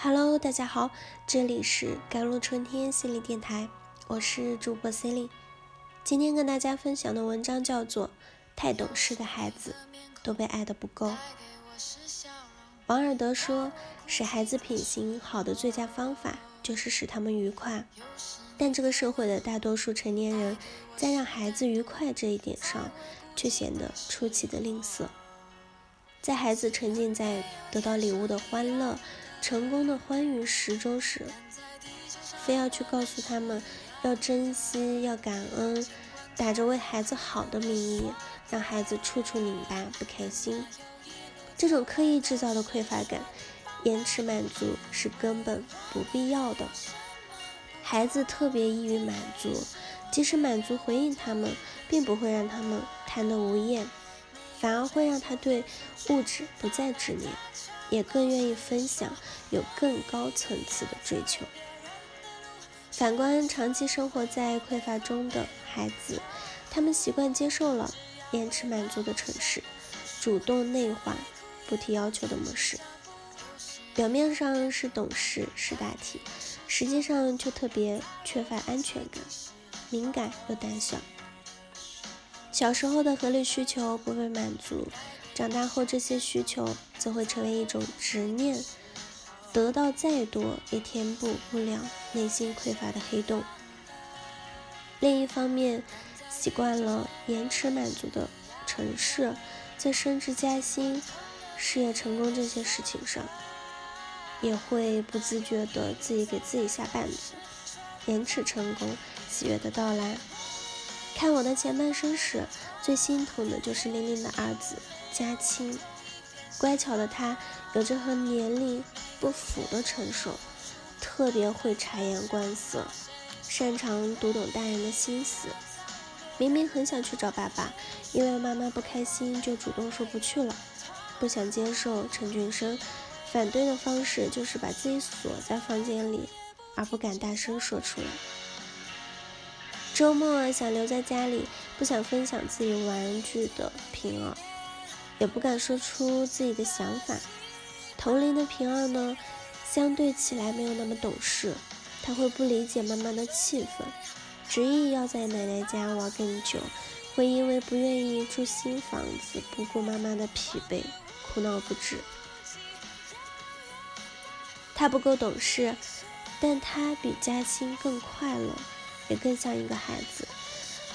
Hello，大家好，这里是甘露春天心理电台，我是主播 c e l i n e 今天跟大家分享的文章叫做《太懂事的孩子都被爱的不够》。王尔德说，使孩子品行好的最佳方法就是使他们愉快，但这个社会的大多数成年人在让孩子愉快这一点上，却显得出奇的吝啬。在孩子沉浸在得到礼物的欢乐、成功的欢愉时中时，非要去告诉他们要珍惜、要感恩，打着为孩子好的名义，让孩子处处拧巴、不开心。这种刻意制造的匮乏感、延迟满足是根本不必要的。孩子特别易于满足，即使满足回应他们，并不会让他们贪得无厌。反而会让他对物质不再执念，也更愿意分享，有更高层次的追求。反观长期生活在匮乏中的孩子，他们习惯接受了延迟满足的城市，主动内化不提要求的模式。表面上是懂事识大体，实际上却特别缺乏安全感，敏感又胆小。小时候的合理需求不被满足，长大后这些需求则会成为一种执念，得到再多也填补不了内心匮乏的黑洞。另一方面，习惯了延迟满足的城市，在升职加薪、事业成功这些事情上，也会不自觉的自己给自己下绊子，延迟成功喜悦的到来。看我的前半生时，最心疼的就是玲玲的儿子嘉清。乖巧的他有着和年龄不符的成熟，特别会察言观色，擅长读懂大人的心思。明明很想去找爸爸，因为妈妈不开心，就主动说不去了。不想接受陈俊生反对的方式，就是把自己锁在房间里，而不敢大声说出来。周末想留在家里，不想分享自己玩具的平儿，也不敢说出自己的想法。同龄的平儿呢，相对起来没有那么懂事，他会不理解妈妈的气氛，执意要在奶奶家玩更久，会因为不愿意住新房子，不顾妈妈的疲惫，哭闹不止。他不够懂事，但他比嘉欣更快乐。也更像一个孩子，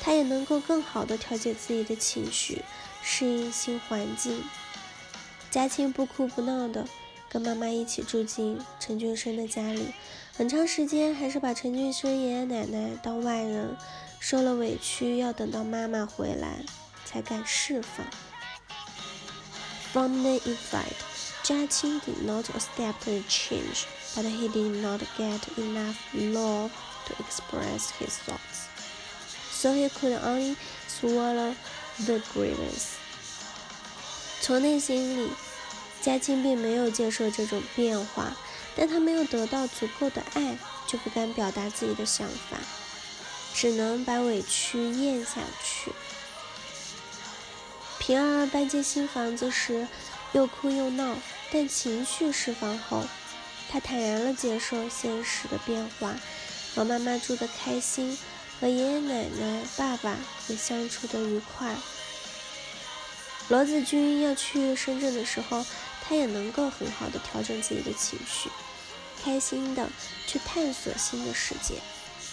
他也能够更好的调节自己的情绪，适应新环境。嘉庆不哭不闹的跟妈妈一起住进陈俊生的家里，很长时间还是把陈俊生爷爷奶奶当外人，受了委屈要等到妈妈回来才敢释放。From the inside, Jia Qing did not accept the change, but he did not get enough love. To express his thoughts, so he could only swallow the grievance. 从内心里，嘉庆并没有接受这种变化，但他没有得到足够的爱，就不敢表达自己的想法，只能把委屈咽下去。平儿搬进新房子时，又哭又闹，但情绪释放后，他坦然了接受现实的变化。和妈妈住的开心，和爷爷奶奶、爸爸也相处的愉快。罗子君要去深圳的时候，他也能够很好的调整自己的情绪，开心的去探索新的世界。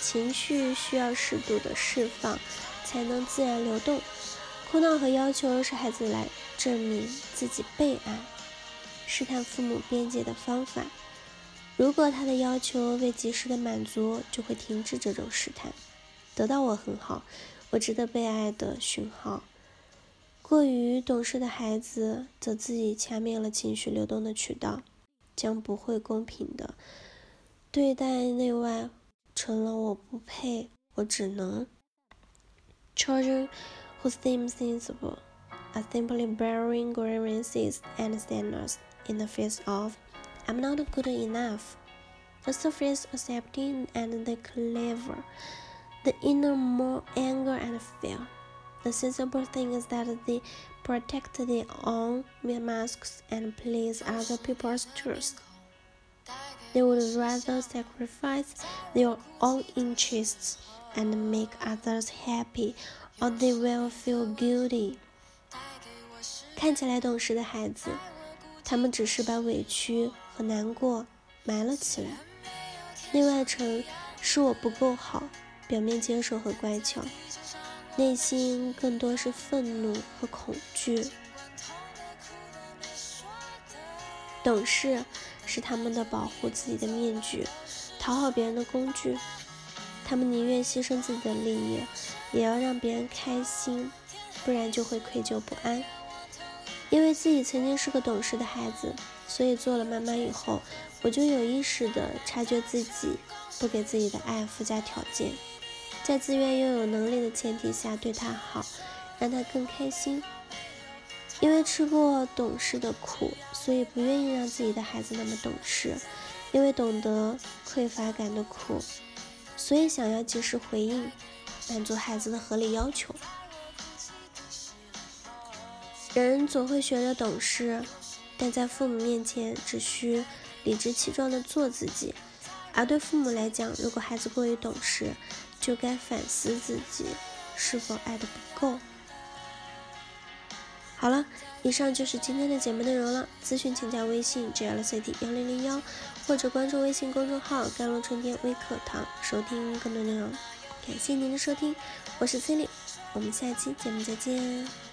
情绪需要适度的释放，才能自然流动。哭闹和要求是孩子来证明自己被爱、试探父母边界的方法。如果他的要求被及时的满足，就会停止这种试探，得到我很好，我值得被爱的讯号。过于懂事的孩子，则自己掐灭了情绪流动的渠道，将不会公平的对待内外，成了我不配，我只能。Children who seem sensible are simply bearing grievances and sadness in the face of. I'm not good enough. The surface accepting and the clever, the inner more anger and fear. The sensible thing is that they protect their own masks and please other people's truth. they would rather sacrifice their own interests and make others happy, or they will feel guilty. 看起来懂事的孩子，他们只是把委屈 和难过埋了起来，内外层是我不够好，表面接受和乖巧，内心更多是愤怒和恐惧。懂事是他们的保护自己的面具，讨好别人的工具。他们宁愿牺牲自己的利益，也要让别人开心，不然就会愧疚不安。因为自己曾经是个懂事的孩子，所以做了妈妈以后，我就有意识的察觉自己不给自己的爱附加条件，在自愿又有能力的前提下对他好，让他更开心。因为吃过懂事的苦，所以不愿意让自己的孩子那么懂事。因为懂得匮乏感的苦，所以想要及时回应，满足孩子的合理要求。人总会学着懂事，但在父母面前只需理直气壮地做自己。而对父母来讲，如果孩子过于懂事，就该反思自己是否爱的不够。好了，以上就是今天的节目内容了。咨询请加微信 j l c t 幺零零幺，或者关注微信公众号“甘露春天微课堂”，收听更多内容。感谢您的收听，我是 c i l y 我们下期节目再见。